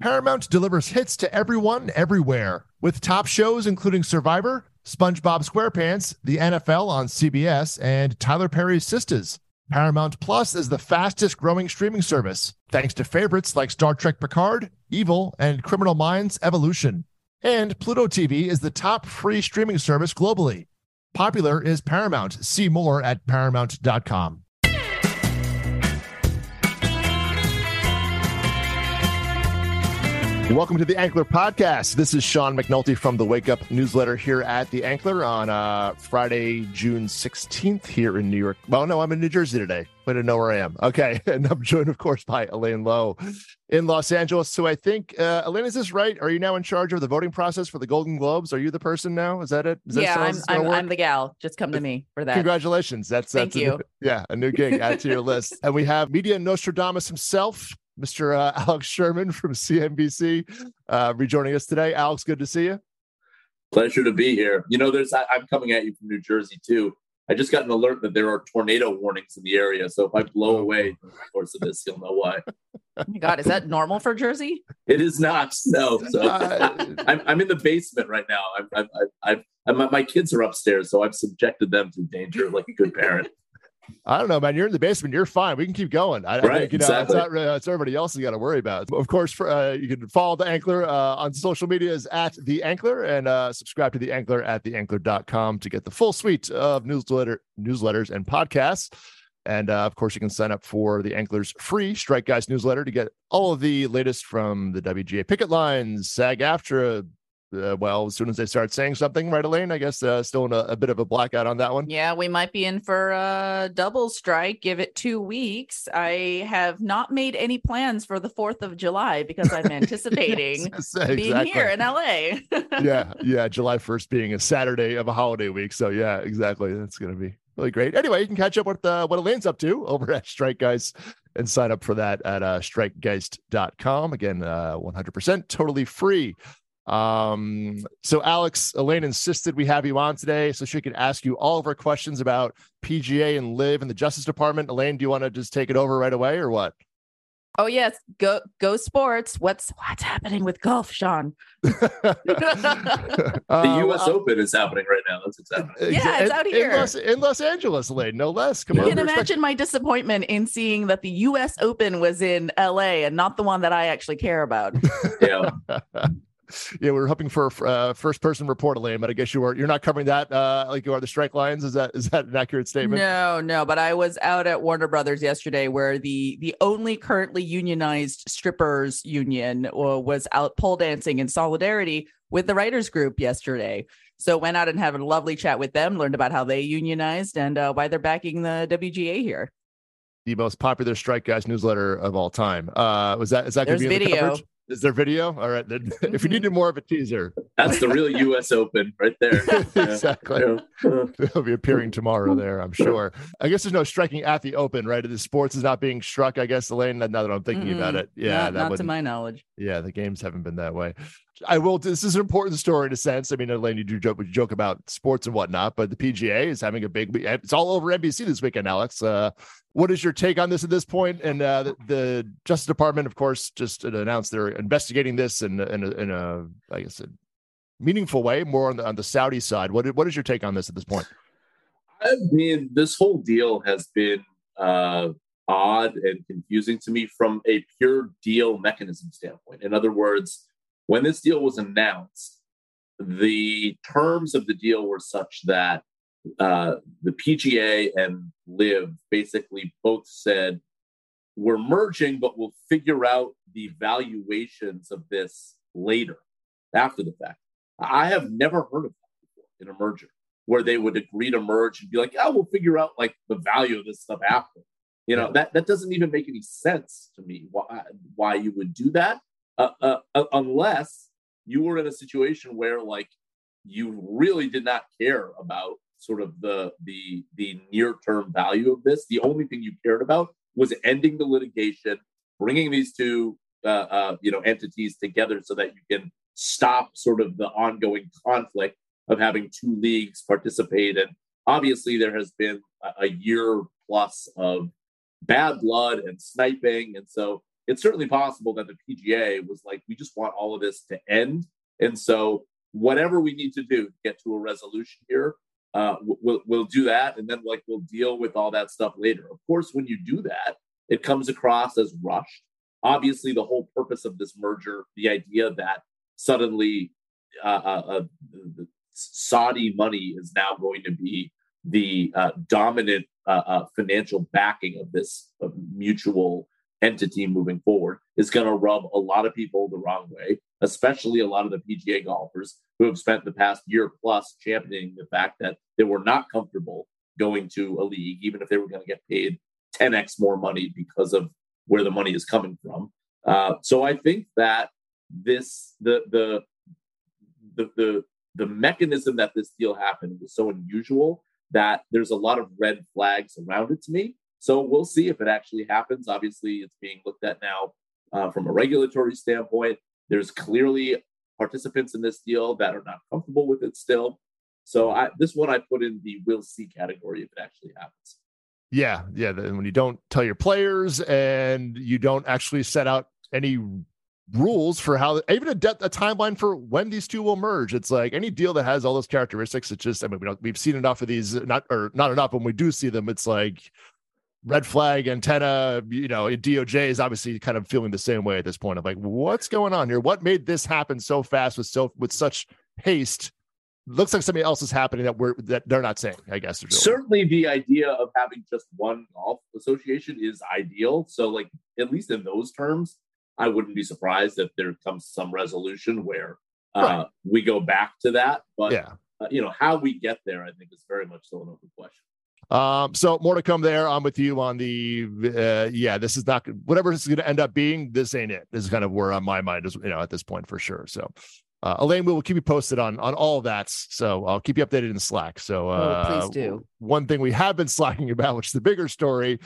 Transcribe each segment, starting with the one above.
Paramount delivers hits to everyone, everywhere, with top shows including Survivor, SpongeBob SquarePants, the NFL on CBS, and Tyler Perry's Sistas. Paramount Plus is the fastest growing streaming service, thanks to favorites like Star Trek Picard, Evil, and Criminal Minds Evolution. And Pluto TV is the top free streaming service globally. Popular is Paramount. See more at paramount.com. Welcome to the Ankler Podcast. This is Sean McNulty from the Wake Up newsletter here at the Ankler on uh, Friday, June 16th here in New York. Well, no, I'm in New Jersey today. Way to know where I am. Okay. And I'm joined, of course, by Elaine Low in Los Angeles. So I think, uh, Elaine, is this right? Are you now in charge of the voting process for the Golden Globes? Are you the person now? Is that it? Is yeah, I'm, I'm, I'm, the gal. Just come to me for that. Congratulations. That's, Thank that's you. A new, yeah, a new gig. Add to your list. And we have Media Nostradamus himself, Mr. Uh, Alex Sherman from CNBC, uh, rejoining us today. Alex, good to see you. Pleasure to be here. You know, there's I, I'm coming at you from New Jersey too. I just got an alert that there are tornado warnings in the area. So if I blow away in the course of this, you'll know why. Oh my God, is that normal for Jersey? It is not. No. So I'm, I'm in the basement right now. I'm, I'm, I'm, I'm, my kids are upstairs, so I've subjected them to danger like a good parent. I don't know, man. You're in the basement. You're fine. We can keep going. I, right, I think you know exactly. it's not really, it's everybody else you got to worry about. Of course, for, uh, you can follow the Ankler uh, on social media is at the Ankler and uh, subscribe to the Ankler at theankler.com to get the full suite of newsletter newsletters and podcasts. And uh, of course, you can sign up for the Ankler's free Strike Guys newsletter to get all of the latest from the WGA picket lines, SAG AFTRA. Uh, well, as soon as they start saying something, right, Elaine? I guess uh, still in a, a, bit of a blackout on that one. Yeah, we might be in for a double strike. Give it two weeks. I have not made any plans for the 4th of July because I'm anticipating yes, being here in LA. yeah, yeah. July 1st being a Saturday of a holiday week. So, yeah, exactly. That's going to be really great. Anyway, you can catch up with uh, what Elaine's up to over at Strike Guys and sign up for that at uh, strikegeist.com. Again, uh, 100% totally free. Um, so Alex, Elaine insisted we have you on today so she could ask you all of her questions about PGA and LIV in the Justice Department. Elaine, do you want to just take it over right away or what? Oh yes, go go sports. What's what's happening with golf, Sean? the Uh, U.S. Open is happening right now. That's what's happening. Yeah, it's in, out in here. Los, in Los Angeles, Elaine, no less. Come You on, can respect- imagine my disappointment in seeing that the U.S. Open was in L.A. and not the one that I actually care about. Yeah. yeah, we were hoping for a uh, first person report, Elaine, but I guess you are you're not covering that uh, like you are the strike lines. Is that is that an accurate statement? No, no, but I was out at Warner Brothers yesterday, where the the only currently unionized strippers union uh, was out pole dancing in solidarity with the writers group yesterday. So went out and had a lovely chat with them, learned about how they unionized and uh, why they're backing the WGA here. The most popular strike guys newsletter of all time. Uh, was that is that going to be in the video. coverage? Is there video? All right, then if you needed mm-hmm. more of a teaser, That's the real U.S. Open right there. Yeah. exactly. Yeah. It'll be appearing tomorrow there, I'm sure. I guess there's no striking at the open, right? The sports is not being struck, I guess, Elaine. Now that I'm thinking about Mm-mm. it. Yeah, not, that not to my knowledge. Yeah, the games haven't been that way. I will. This is an important story in a sense. I mean, Elaine, you do joke, joke about sports and whatnot, but the PGA is having a big. It's all over NBC this weekend, Alex. Uh, what is your take on this at this point? And uh, the, the Justice Department, of course, just announced they're investigating this in, in, a, in a, I guess, a meaningful way, more on the on the Saudi side. What what is your take on this at this point? I mean, this whole deal has been uh, odd and confusing to me from a pure deal mechanism standpoint. In other words, when this deal was announced, the terms of the deal were such that uh, the PGA and LIV basically both said, we're merging, but we'll figure out the valuations of this later, after the fact. I have never heard of that before in a merger where they would agree to merge and be like, oh, we'll figure out like the value of this stuff after. You know, that, that doesn't even make any sense to me why, why you would do that uh, uh, uh, unless you were in a situation where like you really did not care about sort of the the the near term value of this. The only thing you cared about was ending the litigation, bringing these two uh, uh, you know entities together so that you can stop sort of the ongoing conflict of having two leagues participate. And obviously, there has been a, a year plus of bad blood and sniping, and so it's certainly possible that the PGA was like, we just want all of this to end. And so, whatever we need to do to get to a resolution here, uh, we'll, we'll do that. And then, like, we'll deal with all that stuff later. Of course, when you do that, it comes across as rushed. Obviously, the whole purpose of this merger, the idea that suddenly uh, uh, uh Saudi money is now going to be the uh, dominant uh, financial backing of this mutual entity moving forward is going to rub a lot of people the wrong way, especially a lot of the PGA golfers who have spent the past year plus championing the fact that they were not comfortable going to a league, even if they were going to get paid 10x more money because of where the money is coming from. Uh, so I think that this the the the the the mechanism that this deal happened was so unusual that there's a lot of red flags around it to me. So we'll see if it actually happens. Obviously, it's being looked at now uh, from a regulatory standpoint. There's clearly participants in this deal that are not comfortable with it still. So I, this one I put in the we'll see category if it actually happens. Yeah, yeah. Then When you don't tell your players and you don't actually set out any rules for how even a, de- a timeline for when these two will merge. It's like any deal that has all those characteristics. It's just I mean we don't, we've seen enough of these not or not enough. When we do see them, it's like red flag antenna. You know, DOJ is obviously kind of feeling the same way at this point of like what's going on here? What made this happen so fast with so with such haste? Looks like something else is happening that we're that they're not saying. I guess certainly the idea of having just one golf association is ideal. So like at least in those terms I wouldn't be surprised if there comes some resolution where uh, right. we go back to that. But yeah. Uh, you know how we get there, I think, is very much still an open question. Um, so more to come there. I'm with you on the uh, yeah. This is not whatever it's going to end up being. This ain't it. This is kind of where on my mind is you know at this point for sure. So. Uh, Elaine, we will keep you posted on on all of that. So I'll keep you updated in Slack. So uh, oh, please do. One thing we have been slacking about, which is the bigger story,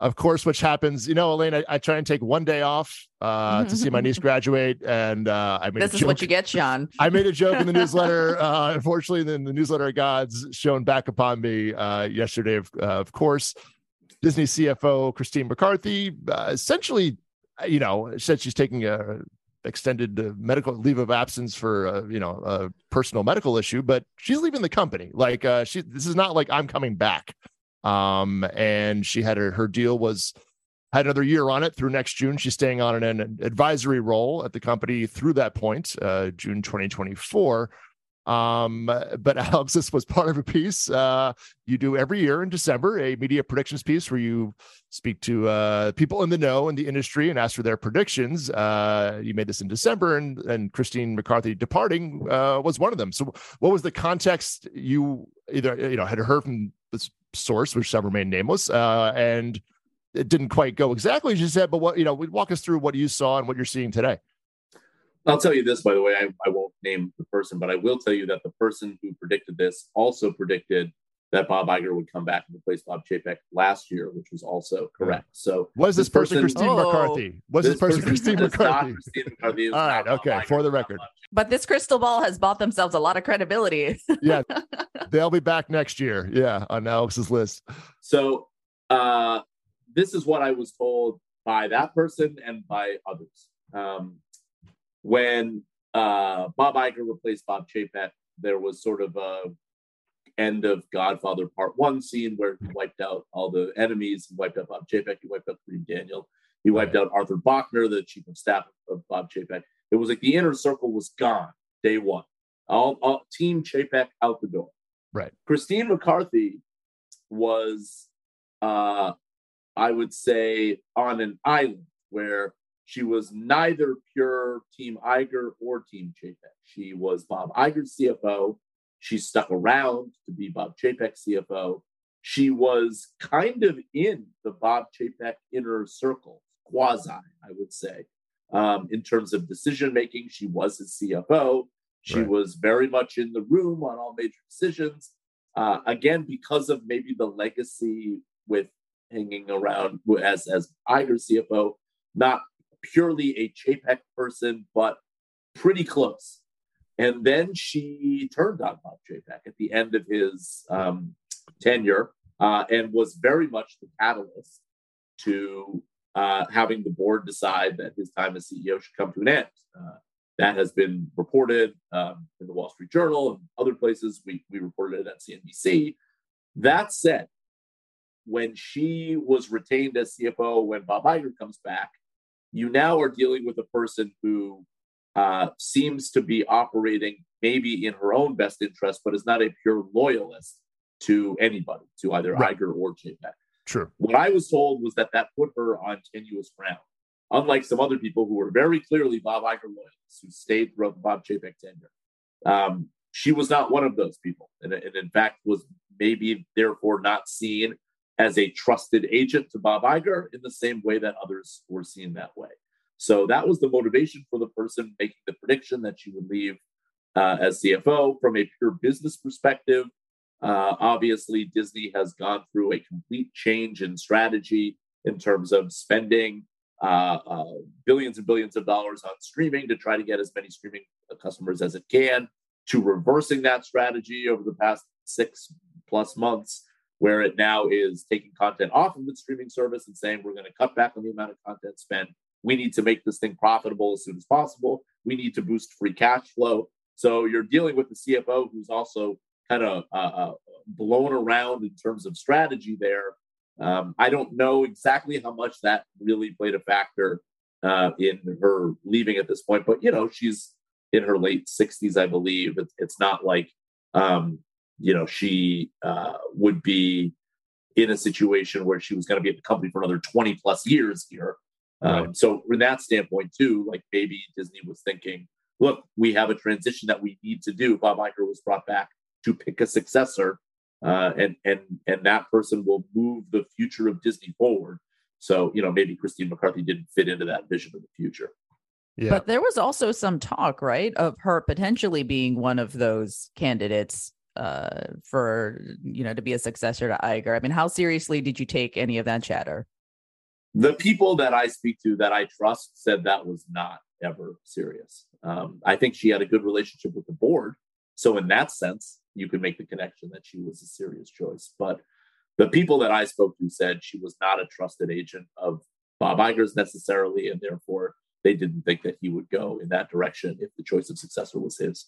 of course, which happens, you know, Elaine, I, I try and take one day off uh, to see my niece graduate. And uh, I made this is what you get, Sean. I made a joke in the newsletter. Uh, unfortunately, then the newsletter gods shone back upon me uh, yesterday. Of, uh, of course, Disney CFO Christine McCarthy uh, essentially, you know, said she's taking a extended medical leave of absence for uh, you know a personal medical issue, but she's leaving the company. Like uh, she, this is not like I'm coming back. Um, and she had her, her deal was had another year on it through next June. She's staying on an, an advisory role at the company through that point, uh, June 2024. Um, but Alex, this was part of a piece uh, you do every year in December, a media predictions piece where you speak to uh, people in the know in the industry and ask for their predictions. Uh, you made this in December, and, and Christine McCarthy departing uh, was one of them. So, what was the context you either you know had heard from this source, which shall remain nameless, uh, and it didn't quite go exactly as you said. But what you know, we walk us through what you saw and what you're seeing today. I'll tell you this, by the way, I, I won't name the person, but I will tell you that the person who predicted this also predicted that Bob Iger would come back and replace Bob Chapek last year, which was also correct. So was this, this person, person Christine oh, McCarthy? Was this, this person, person Christine McCarthy? Christine McCarthy All right, okay, for the record. But this crystal ball has bought themselves a lot of credibility. yeah, they'll be back next year. Yeah, on Alex's list. So uh, this is what I was told by that person and by others. Um, when uh, Bob Iger replaced Bob Chapek, there was sort of a end of Godfather Part One scene where he wiped out all the enemies. He wiped out Bob Chapek. He wiped out Kareem Daniel. He wiped out Arthur Bochner, the chief of staff of Bob Chapek. It was like the inner circle was gone day one. All, all team Chapek out the door. Right. Christine McCarthy was, uh, I would say, on an island where she was neither pure Team Iger or Team Chapek. She was Bob Iger's CFO. She stuck around to be Bob Chapek's CFO. She was kind of in the Bob Chapek inner circle, quasi, I would say. Um, in terms of decision making, she was his CFO. She right. was very much in the room on all major decisions. Uh, again, because of maybe the legacy with hanging around as as Iger CFO, not purely a Chapek person, but pretty close. And then she turned on Bob Chapek at the end of his um, tenure uh, and was very much the catalyst to uh, having the board decide that his time as CEO should come to an end. Uh, that has been reported um, in the Wall Street Journal and other places. We, we reported it at CNBC. That said, when she was retained as CFO, when Bob Iger comes back, you now are dealing with a person who uh, seems to be operating maybe in her own best interest, but is not a pure loyalist to anybody, to either right. Iger or Chapek. True. What I was told was that that put her on tenuous ground, unlike some other people who were very clearly Bob Iger loyalists who stayed throughout the Bob Chapek tenure. Um, she was not one of those people, and, and in fact was maybe therefore not seen as a trusted agent to Bob Iger in the same way that others were seen that way. So that was the motivation for the person making the prediction that she would leave uh, as CFO. From a pure business perspective, uh, obviously, Disney has gone through a complete change in strategy in terms of spending uh, uh billions and billions of dollars on streaming to try to get as many streaming customers as it can, to reversing that strategy over the past six plus months where it now is taking content off of its streaming service and saying we're going to cut back on the amount of content spent. We need to make this thing profitable as soon as possible. We need to boost free cash flow. So you're dealing with the CFO who's also kind of uh, uh, blown around in terms of strategy there. Um, I don't know exactly how much that really played a factor uh, in her leaving at this point, but you know she's in her late 60s, I believe. It's, it's not like um, you know, she uh, would be in a situation where she was going to be at the company for another 20 plus years here. Um. So, from that standpoint, too, like maybe Disney was thinking, look, we have a transition that we need to do. Bob Iger was brought back to pick a successor, uh, and and and that person will move the future of Disney forward. So, you know, maybe Christine McCarthy didn't fit into that vision of the future. Yeah. But there was also some talk, right, of her potentially being one of those candidates uh, for you know to be a successor to Iger? I mean, how seriously did you take any of that chatter? The people that I speak to that I trust said that was not ever serious. Um, I think she had a good relationship with the board, so in that sense, you could make the connection that she was a serious choice. But the people that I spoke to said she was not a trusted agent of Bob Iger's necessarily, and therefore they didn't think that he would go in that direction if the choice of successor was his.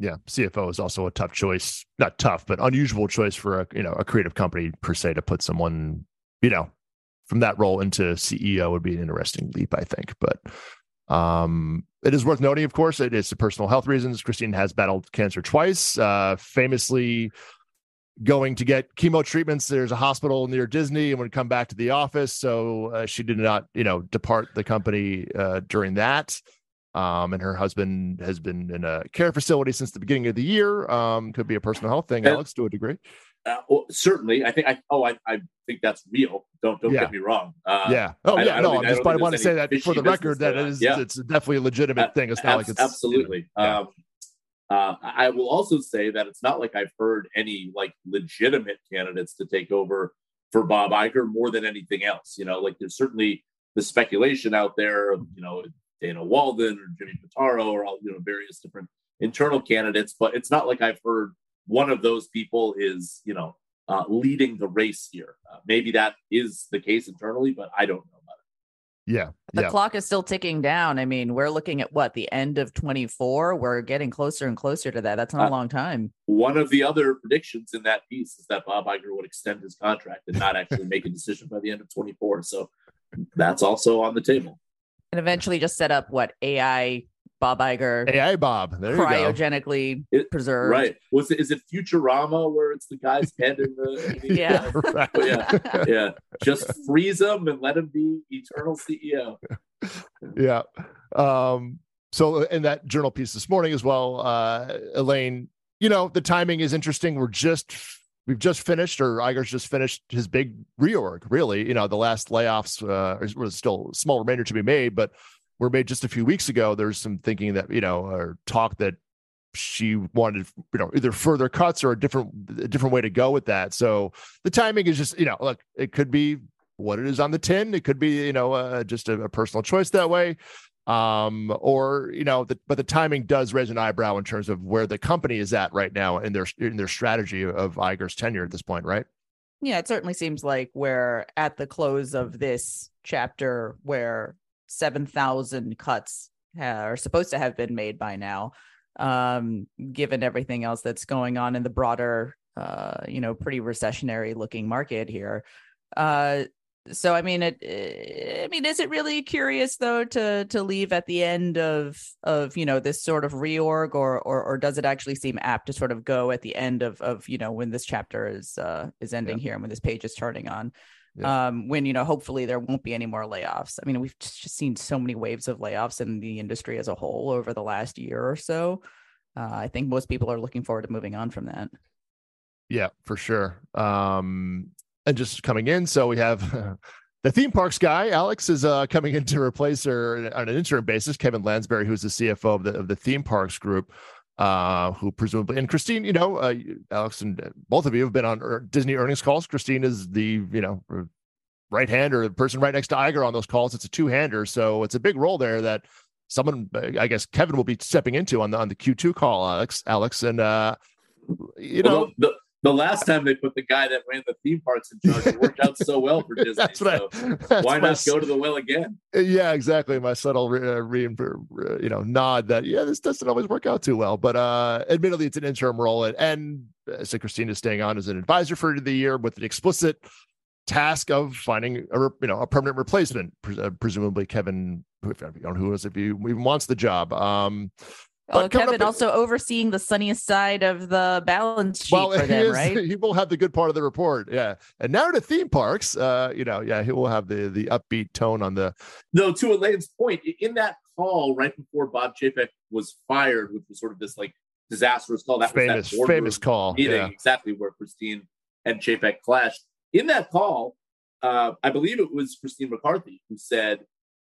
Yeah, CFO is also a tough choice. Not tough, but unusual choice for a you know a creative company per se to put someone you know from that role into CEO would be an interesting leap, I think. But um, it is worth noting, of course, it is for personal health reasons. Christine has battled cancer twice, uh, famously going to get chemo treatments. There's a hospital near Disney and would come back to the office. So uh, she did not, you know, depart the company uh, during that. Um, and her husband has been in a care facility since the beginning of the year. Um, could be a personal health thing, Alex, to a degree. Uh, well, certainly, I think I oh I, I think that's real. Don't don't yeah. get me wrong. Uh, yeah. Oh yeah. I, I no, think, I just I want to say that for the record that it is yeah. it's definitely a legitimate uh, thing. It's not like it's absolutely. You know, um, uh, I will also say that it's not like I've heard any like legitimate candidates to take over for Bob Iger more than anything else. You know, like there's certainly the speculation out there. You know, Dana Walden or Jimmy Pitaro or all you know various different internal candidates, but it's not like I've heard one of those people is you know uh, leading the race here. Uh, maybe that is the case internally, but I don't know about it. Yeah, the yeah. clock is still ticking down. I mean, we're looking at what the end of 24. We're getting closer and closer to that. That's not uh, a long time. One of the other predictions in that piece is that Bob Iger would extend his contract and not actually make a decision by the end of 24. So that's also on the table and eventually just set up what AI Bob Iger AI Bob there cryogenically it, preserved. Right. Was it is it Futurama where it's the guy's head in the, in the yeah. Right. yeah. Yeah. Just freeze him and let him be eternal CEO. Yeah. Um so in that journal piece this morning as well, uh Elaine, you know, the timing is interesting. We're just we've just finished, or Iger's just finished his big reorg. Really, you know, the last layoffs uh, was still a small remainder to be made, but were made just a few weeks ago. There's some thinking that you know, or talk that she wanted, you know, either further cuts or a different, a different way to go with that. So the timing is just, you know, look, it could be what it is on the tin. It could be, you know, uh, just a, a personal choice that way um or you know the, but the timing does raise an eyebrow in terms of where the company is at right now in their in their strategy of Iger's tenure at this point right Yeah, it certainly seems like we're at the close of this chapter where 7,000 cuts are supposed to have been made by now, um, given everything else that's going on in the broader, uh, you know, pretty recessionary looking market here. Uh, so I mean, it. Eh, I mean, is it really curious though to to leave at the end of of you know this sort of reorg, or or or does it actually seem apt to sort of go at the end of of you know when this chapter is uh is ending yeah. here and when this page is turning on? Yeah. Um, when you know, hopefully there won't be any more layoffs. I mean, we've just seen so many waves of layoffs in the industry as a whole over the last year or so. Uh, I think most people are looking forward to moving on from that. Yeah, for sure. Um, and just coming in. So we have the theme parks guy, Alex, is uh, coming in to replace her on an interim basis. Kevin Lansberry, who's the CFO of the of the theme parks group, uh, who presumably and Christine, you know, uh, Alex and both of you have been on Disney earnings calls. Christine is the you know right hand or the person right next to Iger on those calls. It's a two hander, so it's a big role there that someone, I guess, Kevin will be stepping into on the on the Q two call, Alex, Alex, and uh, you know. Well, the, the last time they put the guy that ran the theme parks in charge, it worked out so well for Disney. that's what so I, why not go to the well again? Yeah, exactly. My subtle re, uh, re, uh, you know nod that yeah, this doesn't always work out too well. But uh admittedly, it's an interim role, and, and uh, so Christina is staying on as an advisor for the year with an explicit task of finding a you know a permanent replacement. Presumably, Kevin, who, who knows if he even wants the job. Um, well, Kevin also overseeing the sunniest side of the balance sheet well, for them, is, right? He will have the good part of the report, yeah. And now to theme parks, uh, you know, yeah, he will have the the upbeat tone on the. Though to Elaine's point, in that call right before Bob Chapek was fired, which was sort of this like disastrous call, that famous was that famous call, meeting yeah. exactly where Christine and Chapek clashed. In that call, uh, I believe it was Christine McCarthy who said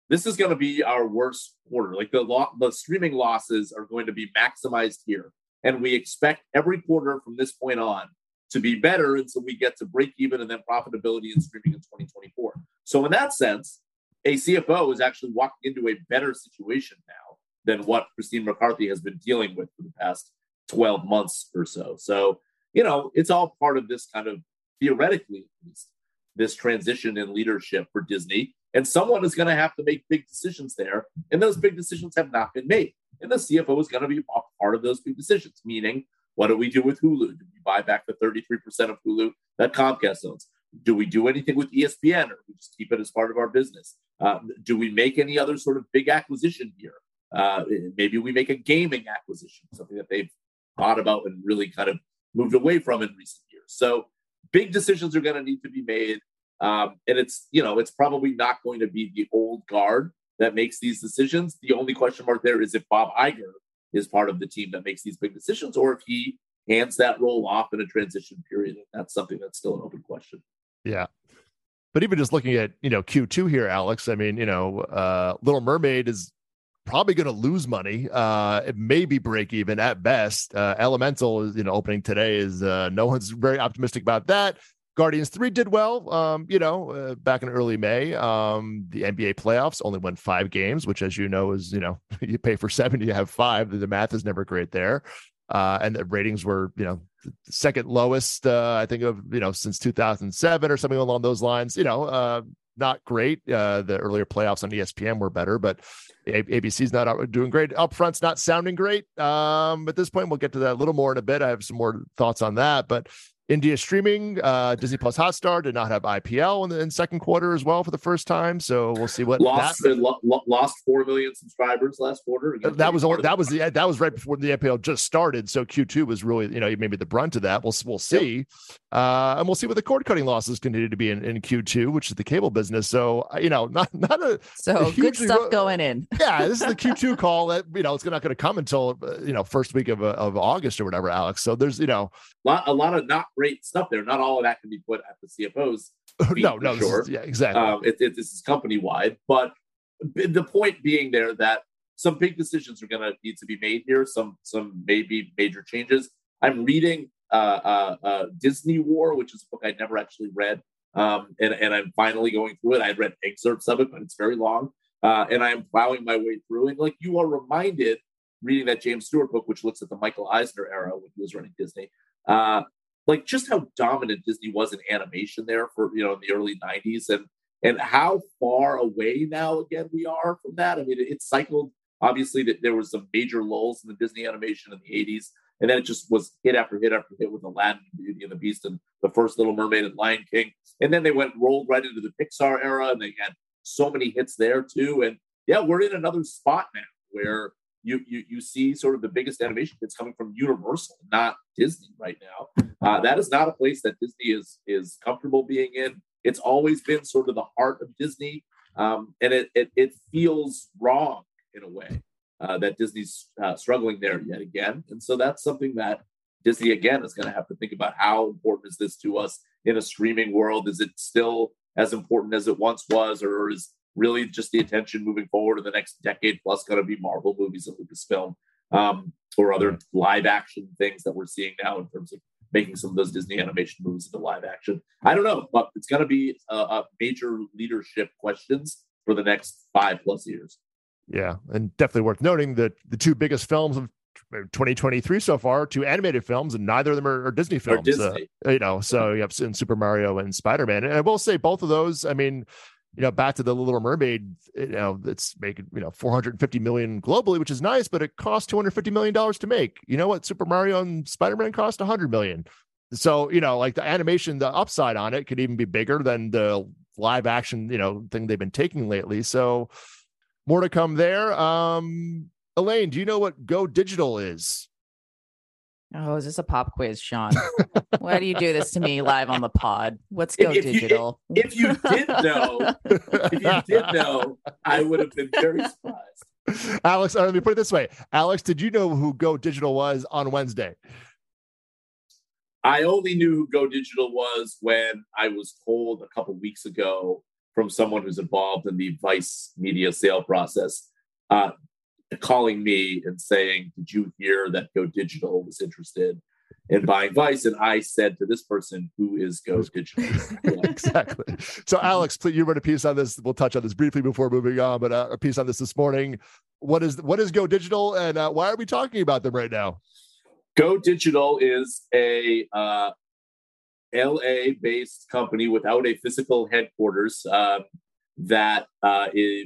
this is going to be our worst quarter. Like the lo- the streaming losses are going to be maximized here, and we expect every quarter from this point on to be better until we get to break even and then profitability in streaming in 2024. So in that sense, a CFO is actually walking into a better situation now than what Christine McCarthy has been dealing with for the past 12 months or so. So, you know, it's all part of this kind of theoretically at least this transition in leadership for Disney and someone is going to have to make big decisions there. And those big decisions have not been made. And the CFO is going to be part of those big decisions, meaning, what do we do with Hulu? Do we buy back the 33% of Hulu that Comcast owns? Do we do anything with ESPN or we just keep it as part of our business? Uh, do we make any other sort of big acquisition here? Uh, maybe we make a gaming acquisition, something that they've thought about and really kind of moved away from in recent years. So big decisions are going to need to be made. Um, and it's, you know, it's probably not going to be the old guard that makes these decisions. The only question mark there is if Bob Iger is part of the team that makes these big decisions or if he hands that role off in a transition period. That's something that's still an open question. Yeah. But even just looking at, you know, Q2 here, Alex, I mean, you know, uh, Little Mermaid is probably going to lose money. Uh, it may be break even at best. Uh, Elemental is, you know, opening today is uh, no one's very optimistic about that. Guardians 3 did well, um, you know, uh, back in early May. Um, the NBA playoffs only won five games, which, as you know, is, you know, you pay for seven, you have five. The math is never great there. Uh, and the ratings were, you know, second lowest, uh, I think, of, you know, since 2007 or something along those lines. You know, uh, not great. Uh, the earlier playoffs on ESPN were better, but ABC's not doing great. Upfront's not sounding great. Um, at this point, we'll get to that a little more in a bit. I have some more thoughts on that, but India streaming, uh, Disney Plus Hotstar did not have IPL in the in second quarter as well for the first time. So we'll see what lost that, lo- lost four million subscribers last quarter. That was only, that was the that was right before the IPL just started. So Q2 was really you know maybe the brunt of that. We'll we'll see, yep. uh, and we'll see what the cord cutting losses continue to be in, in Q2, which is the cable business. So uh, you know not not a so a good stuff going in. yeah, this is the Q2 call that you know it's not going to come until uh, you know first week of of August or whatever, Alex. So there's you know a lot, a lot of not great stuff there. Not all of that can be put at the CFO's. no, no, sure. Is, yeah, exactly. Um, it, it, this is company wide, but the point being there that some big decisions are going to need to be made here. Some, some maybe major changes. I'm reading uh, uh, uh, Disney War, which is a book I'd never actually read, um, and and I'm finally going through it. I read excerpts of it, but it's very long, uh, and I am plowing my way through. And like you are reminded reading that James Stewart book, which looks at the Michael Eisner era when he was running Disney, uh, like just how dominant Disney was in animation there for you know in the early '90s, and and how far away now again we are from that. I mean, it, it cycled obviously that there was some major lulls in the Disney animation in the '80s, and then it just was hit after hit after hit with Aladdin, Beauty and the Beast, and the first Little Mermaid and Lion King, and then they went rolled right into the Pixar era, and they had so many hits there too. And yeah, we're in another spot now where you you you see sort of the biggest animation that's coming from Universal, not Disney right now. Uh, that is not a place that Disney is is comfortable being in. It's always been sort of the heart of Disney, um, and it, it, it feels wrong in a way uh, that Disney's uh, struggling there yet again. And so that's something that Disney again is going to have to think about. How important is this to us in a streaming world? Is it still as important as it once was, or is really just the attention moving forward in the next decade plus going to be Marvel movies and Lucasfilm um, or other live action things that we're seeing now in terms of making some of those Disney animation movies into live action. I don't know, but it's going to be a, a major leadership questions for the next five plus years. Yeah, and definitely worth noting that the two biggest films of 2023 so far, two animated films, and neither of them are, are Disney films. Disney. Uh, you know, so you have Super Mario and Spider Man, and I will say both of those. I mean, you know, back to the Little Mermaid, you know, it's making, you know, 450 million globally, which is nice, but it costs 250 million dollars to make. You know what? Super Mario and Spider-Man cost 100 million. So, you know, like the animation, the upside on it could even be bigger than the live action, you know, thing they've been taking lately. So, more to come there. Um, Elaine, do you know what Go Digital is? Oh, is this a pop quiz, Sean? Why do you do this to me live on the pod? What's Go if, if Digital? You, if, if, you did know, if you did know, I would have been very surprised. Alex, uh, let me put it this way. Alex, did you know who Go Digital was on Wednesday? I only knew who Go Digital was when I was told a couple weeks ago from someone who's involved in the Vice media sale process. Uh, calling me and saying, Did you hear that Go Digital was interested in buying Vice? And I said to this person, Who is Go Digital? exactly. So, Alex, please, you wrote a piece on this. We'll touch on this briefly before moving on, but uh, a piece on this this morning. What is what is Go Digital, and uh, why are we talking about them right now? Go Digital is a uh, LA based company without a physical headquarters um, that uh, is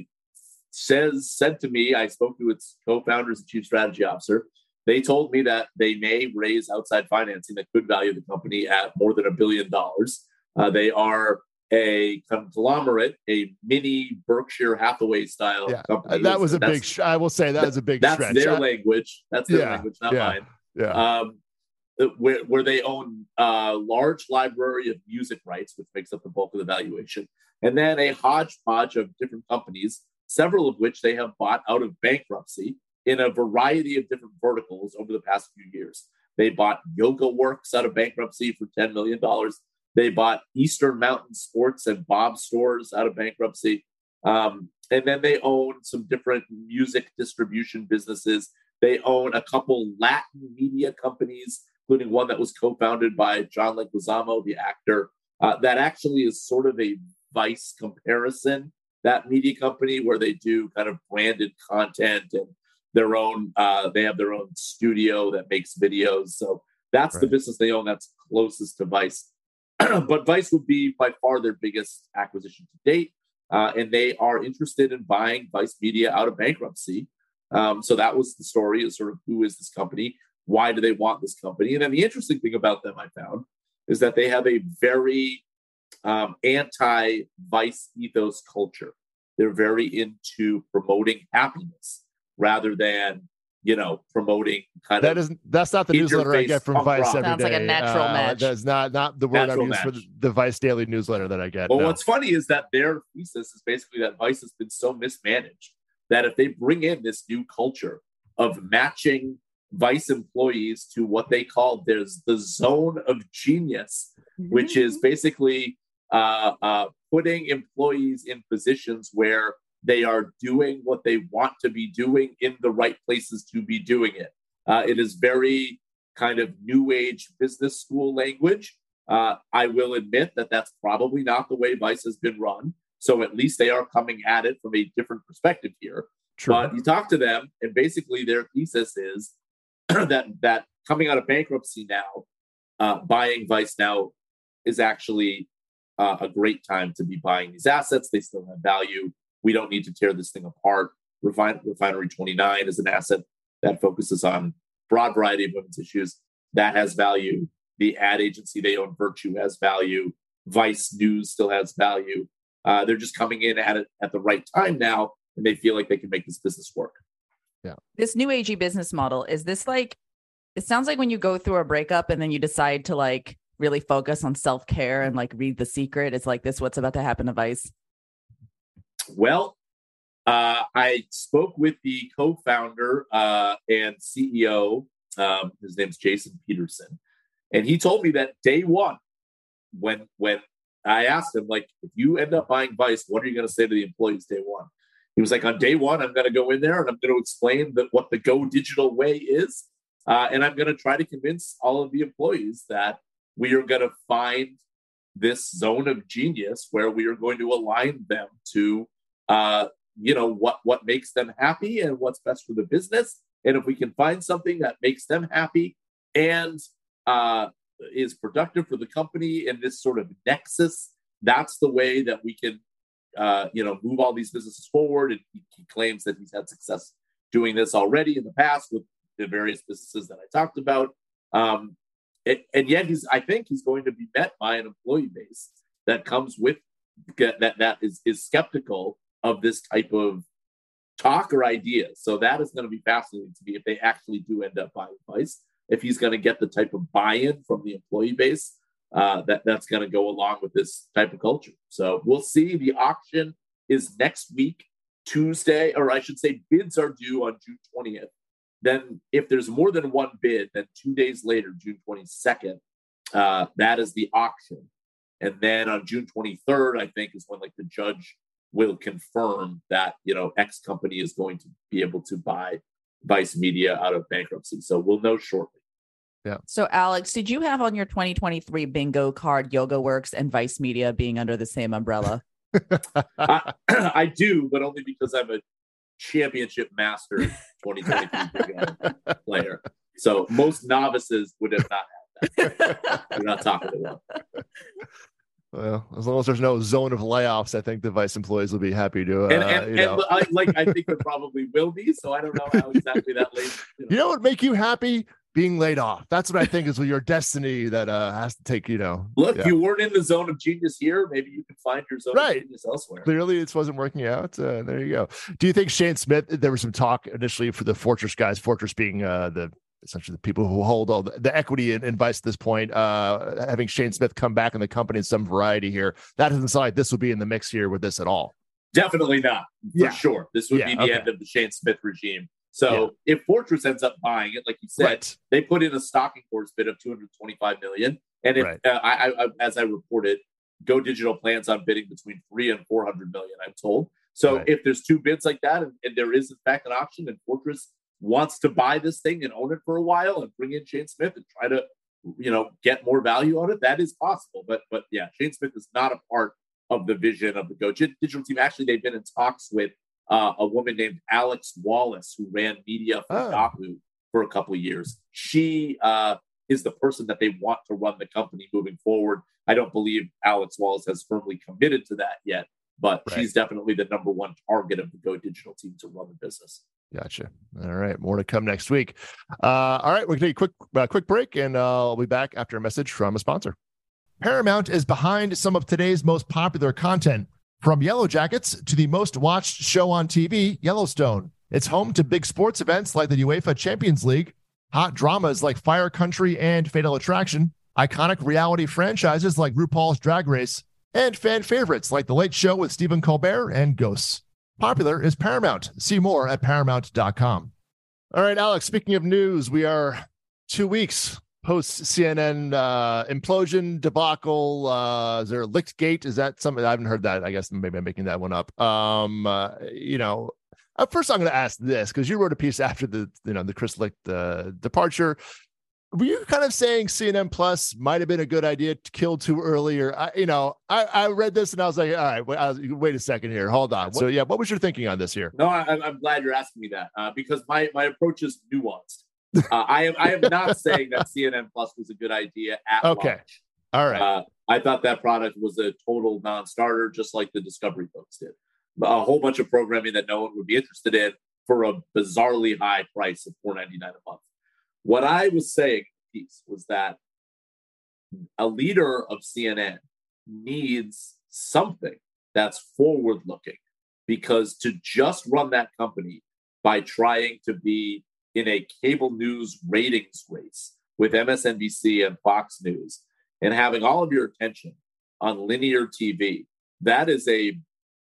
says said to me, I spoke to its co-founders and chief strategy officer. They told me that they may raise outside financing that could value the company at more than a billion dollars. Uh, they are a conglomerate, a mini Berkshire Hathaway style yeah, company. That was a big. I will say that is a big. That's stretch. their language. That's their yeah, language, not yeah, mine. Yeah. Um, where, where they own a large library of music rights, which makes up the bulk of the valuation, and then a hodgepodge of different companies several of which they have bought out of bankruptcy in a variety of different verticals over the past few years. They bought Yoga Works out of bankruptcy for $10 million. They bought Eastern Mountain Sports and Bob Stores out of bankruptcy. Um, and then they own some different music distribution businesses. They own a couple Latin media companies, including one that was co founded by John Leguizamo, the actor, uh, that actually is sort of a vice comparison that media company where they do kind of branded content and their own uh, they have their own studio that makes videos. So that's right. the business they own. That's closest to vice. But vice would be by far their biggest acquisition to date uh, and they are interested in buying vice media out of bankruptcy. Um, so that was the story is sort of who is this company why do they want this company? And then the interesting thing about them i found is that they have a very um, anti vice ethos culture. They're very into promoting happiness rather than you know promoting kind that of isn't that's not the newsletter I get from Vice every Sounds day. like a natural uh, match. That's not not the word natural I use match. for the, the, Vice Daily newsletter that I get. Well, no. what's funny is that their thesis is basically that Vice has been so mismanaged that if they bring in this new culture of matching Vice employees to what they call there's the zone of genius, mm-hmm. which is basically uh, uh, putting employees in positions where they are doing what they want to be doing in the right places to be doing it. Uh, it is very kind of new age business school language. Uh, I will admit that that's probably not the way Vice has been run. So at least they are coming at it from a different perspective here. True. But you talk to them, and basically their thesis is that that coming out of bankruptcy now, uh, buying Vice now is actually uh, a great time to be buying these assets. They still have value. We don't need to tear this thing apart. Refin- Refinery 29 is an asset that focuses on broad variety of women's issues. That has value. The ad agency they own, Virtue, has value. Vice News still has value. Uh, they're just coming in at it at the right time now, and they feel like they can make this business work. Yeah. This new AG business model is this like? It sounds like when you go through a breakup and then you decide to like really focus on self care and like read The Secret. It's like this. What's about to happen to Vice? Well, uh, I spoke with the co-founder uh, and CEO. Um, his name's Jason Peterson, and he told me that day one, when when I asked him like, if you end up buying Vice, what are you going to say to the employees day one? He was like, on day one, I'm going to go in there and I'm going to explain that what the Go Digital way is, uh, and I'm going to try to convince all of the employees that we are going to find this zone of genius where we are going to align them to uh, you know what what makes them happy and what's best for the business. And if we can find something that makes them happy and uh, is productive for the company in this sort of nexus that's the way that we can uh, you know move all these businesses forward. And he, he claims that he's had success doing this already in the past with the various businesses that i talked about. Um, it, and yet he's i think he's going to be met by an employee base that comes with that that is is skeptical of this type of talk or idea. So that is going to be fascinating to me if they actually do end up buying vice if he's going to get the type of buy-in from the employee base uh, that that's going to go along with this type of culture. So we'll see. The auction is next week tuesday or i should say bids are due on june 20th then, if there's more than one bid, then two days later, June 22nd, uh, that is the auction. And then on June 23rd, I think is when like the judge will confirm that you know X company is going to be able to buy Vice Media out of bankruptcy. So we'll know shortly. Yeah. So Alex, did you have on your 2023 bingo card Yoga Works and Vice Media being under the same umbrella? I, I do, but only because I'm a championship master 2023 player. So most novices would have not had that. We're not talking about. Well, as long as there's no zone of layoffs, I think the vice employees will be happy to. Uh, and, and, you and. I, like I think there probably will be. So I don't know how exactly that lays. You know, you know what would make you happy? Being laid off. That's what I think is your destiny that uh, has to take. You know, look, yeah. you weren't in the zone of genius here. Maybe you can find your zone Right. of genius elsewhere. Clearly, this wasn't working out. Uh, there you go. Do you think Shane Smith? There was some talk initially for the Fortress guys. Fortress being uh, the essentially the people who hold all the, the equity and, Vice at this point. Uh, having Shane Smith come back in the company in some variety here, that doesn't sound like this would be in the mix here with this at all. Definitely not, for Yeah. sure. This would Yeah, be the okay. end of the Shane Smith regime. So if Fortress ends up buying it, like you said, Right. they put in a stalking horse bid of 225 million. And if Right. uh, I, I, as I reported, Go Digital plans on bidding between three and 400 million. I'm told. So Right. if there's two bids like that, and, and there is in fact an auction, and Fortress wants to buy this thing and own it for a while and bring in Shane Smith and try to, you know, get more value on it, that is possible. But but yeah, Shane Smith is not a part of the vision of the Go Digital team. Actually, they've been in talks with uh, a woman named Alex Wallace, who ran media for Oh. Yahoo for a couple of years. She uh, is the person that they want to run the company moving forward. I don't believe Alex Wallace has firmly committed to that yet, but Right. she's definitely the number one target of the Go Digital team to run the business. Gotcha. All right, more to come next week. Uh, all right, we're gonna take a quick, uh, quick break, and uh, I'll be back after a message from a sponsor. Paramount is behind some of today's most popular content, from Yellow Jackets to the most watched show on TV, Yellowstone. It's home to big sports events like the UEFA Champions League, hot dramas like Fire Country and Fatal Attraction, iconic reality franchises like RuPaul's Drag Race, and fan favorites like The Late Show with Stephen Colbert and Ghosts. Popular is Paramount. See more at paramount.com. All right, Alex, speaking of news, we are two weeks post CNN uh, implosion debacle. Uh, is there a Licht gate? Is that something I haven't heard that? I guess maybe I'm making that one up. Um, uh, you know, uh, first I'm going to ask this because you wrote a piece after the you know the Chris Licht uh, departure. Were you kind of saying CNN Plus might have been a good idea to kill too early? Or I, you know, I, I read this and I was like, all right, wait, was, wait a second here, hold on. So yeah, what was your thinking on this here? No, I, I'm glad you're asking me that uh, because my my approach is nuanced. Uh, I am I am not saying that CNN Plus was a good idea at Okay. launch. All right. Uh, I thought that product was a total non-starter, just like the Discovery folks did. A whole bunch of programming that no one would be interested in for a bizarrely high price of four ninety nine a month. What I was saying, piece, was that a leader of CNN needs something that's forward-looking, because to just run that company by trying to be in a cable news ratings race with MSNBC and Fox News and having all of your attention on linear TV, that is a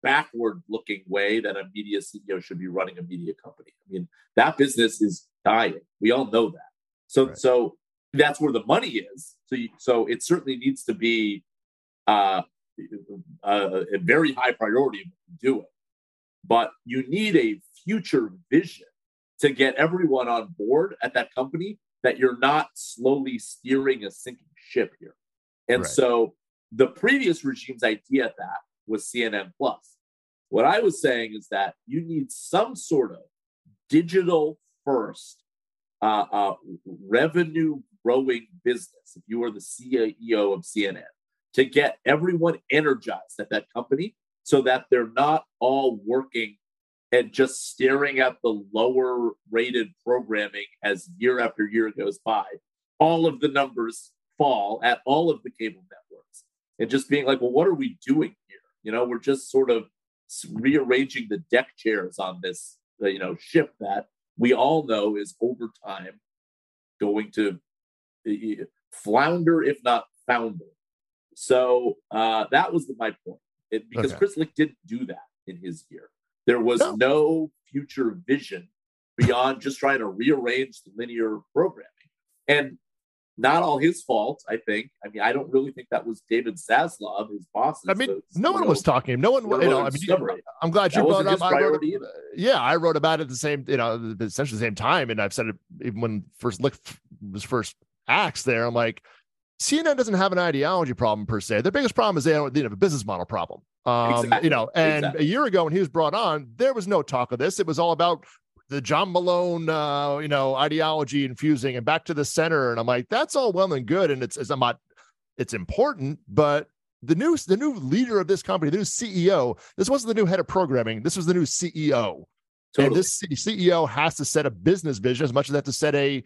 backward looking way that a media CEO should be running a media company. I mean, that business is dying. We all know that. So, Right. so that's where the money is. So, you, so it certainly needs to be uh, a, a very high priority to do it. But you need a future vision to get everyone on board at that company that you're not slowly steering a sinking ship here. And Right. so the previous regime's idea of that was CNN Plus. What I was saying is that you need some sort of digital first uh, uh, revenue growing business. If you are the CEO of CNN, to get everyone energized at that company so that they're not all working and just staring at the lower rated programming as year after year goes by. All of the numbers fall at all of the cable networks and just being like, well, what are we doing here? You know, we're just sort of rearranging the deck chairs on this, uh, you know, ship that we all know is over time going to flounder, if not founder. So uh, that was my point. It, because Okay. Chris Licht didn't do that in his year. There was No. no future vision beyond just trying to rearrange the linear programming. And not all his fault, I think. I mean, I don't really think that was David Zaslav, his boss. I mean, no one was talking. No one, you know. I mean, you- I'm glad you brought wasn't it his up. I wrote, priority either. yeah, I wrote about it the same, you know, essentially the same time, and I've said it even when first Licht was first axed there. I'm like, CNN doesn't have an ideology problem per se. Their biggest problem is they don't they have a business model problem. Um, Exactly. you know, and Exactly. a year ago when he was brought on, there was no talk of this. It was all about the John Malone, uh, you know, ideology infusing and back to the center. And I'm like, that's all well and good, and it's, it's I'm not, it's important, but the new the new leader of this company, the new CEO, this wasn't the new head of programming. This was the new CEO. And this CEO has to set a business vision as much as that to set a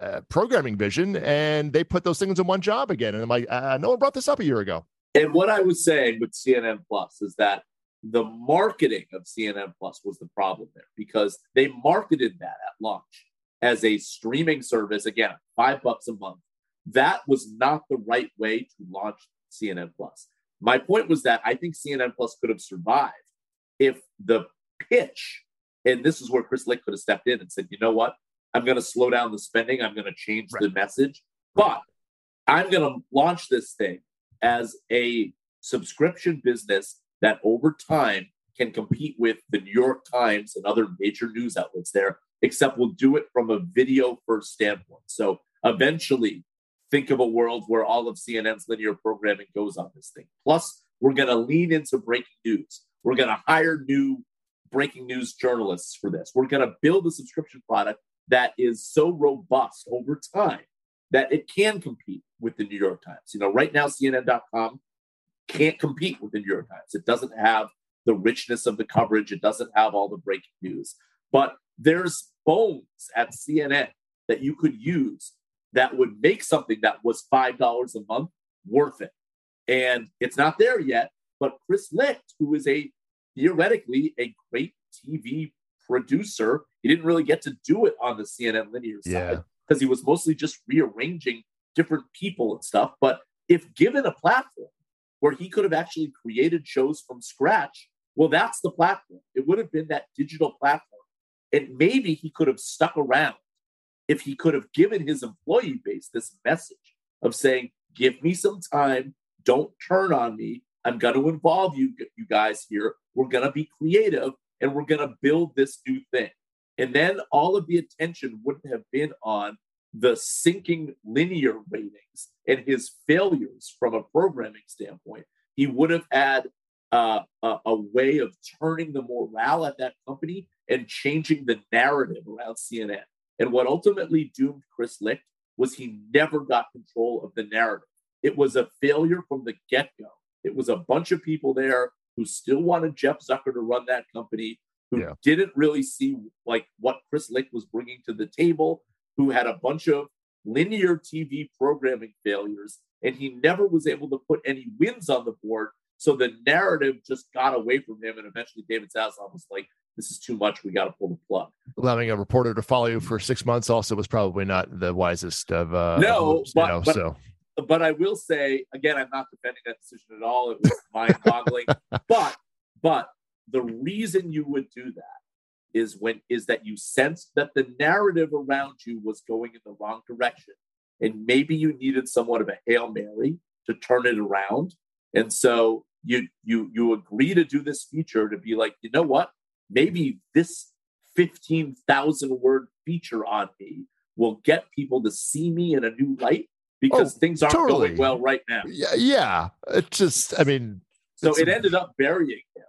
uh, programming vision. And they put those things in one job again. And I'm like, uh, no one brought this up a year ago. And what I was saying with CNN Plus is that the marketing of CNN Plus was the problem there because they marketed that at launch as a streaming service, again, five bucks a month. That was not the right way to launch CNN Plus. My point was that I think CNN Plus could have survived if the pitch, and this is where Chris Licht could have stepped in and said, you know what? I'm going to slow down the spending. I'm going to change the message, but I'm going to launch this thing as a subscription business that over time can compete with the New York Times and other major news outlets there, except we'll do it from a video first standpoint. So eventually, think of a world where all of CNN's linear programming goes on this thing. Plus, we're going to lean into breaking news. We're going to hire new breaking news journalists for this. We're going to build a subscription product that is so robust over time that it can compete with the New York Times. You know, right now, CNN.com can't compete with the New York Times. It doesn't have the richness of the coverage, it doesn't have all the breaking news. But there's bones at CNN that you could use that would make something that was $5 a month worth it. And it's not there yet, but Chris Licht, who is a theoretically a great TV producer, he didn't really get to do it on the CNN linear Yeah. side because he was mostly just rearranging different people and stuff. But if given a platform where he could have actually created shows from scratch, well, that's the platform. It would have been that digital platform. And maybe he could have stuck around if he could have given his employee base this message of saying, give me some time, don't turn on me. I'm going to involve you, you guys here. We're going to be creative and we're going to build this new thing. And then all of the attention wouldn't have been on the sinking linear ratings and his failures from a programming standpoint. He would have had uh, a, a way of turning the morale at that company and changing the narrative around CNN. And what ultimately doomed Chris Licht was he never got control of the narrative. It was a failure from the get go. It was a bunch of people there who still wanted Jeff Zucker to run that company, who Yeah. didn't really see like what Chris Licht was bringing to the table, who had a bunch of linear TV programming failures, and he never was able to put any wins on the board. So the narrative just got away from him, and eventually David Zaslav was like, "This is too much. We got to pull the plug." Allowing a reporter to follow you for six months also was probably not the wisest of uh No, moves, but- you know, but- so but I will say again, I'm not defending that decision at all. It was mind-boggling. but but the reason you would do that is when is that you sensed that the narrative around you was going in the wrong direction, and maybe you needed somewhat of a hail mary to turn it around. And so you you you agree to do this feature to be like, you know what? Maybe this fifteen thousand word feature on me will get people to see me in a new light because Oh, things aren't totally. going well right now. yeah, yeah. It just I mean So it's- it ended up burying him.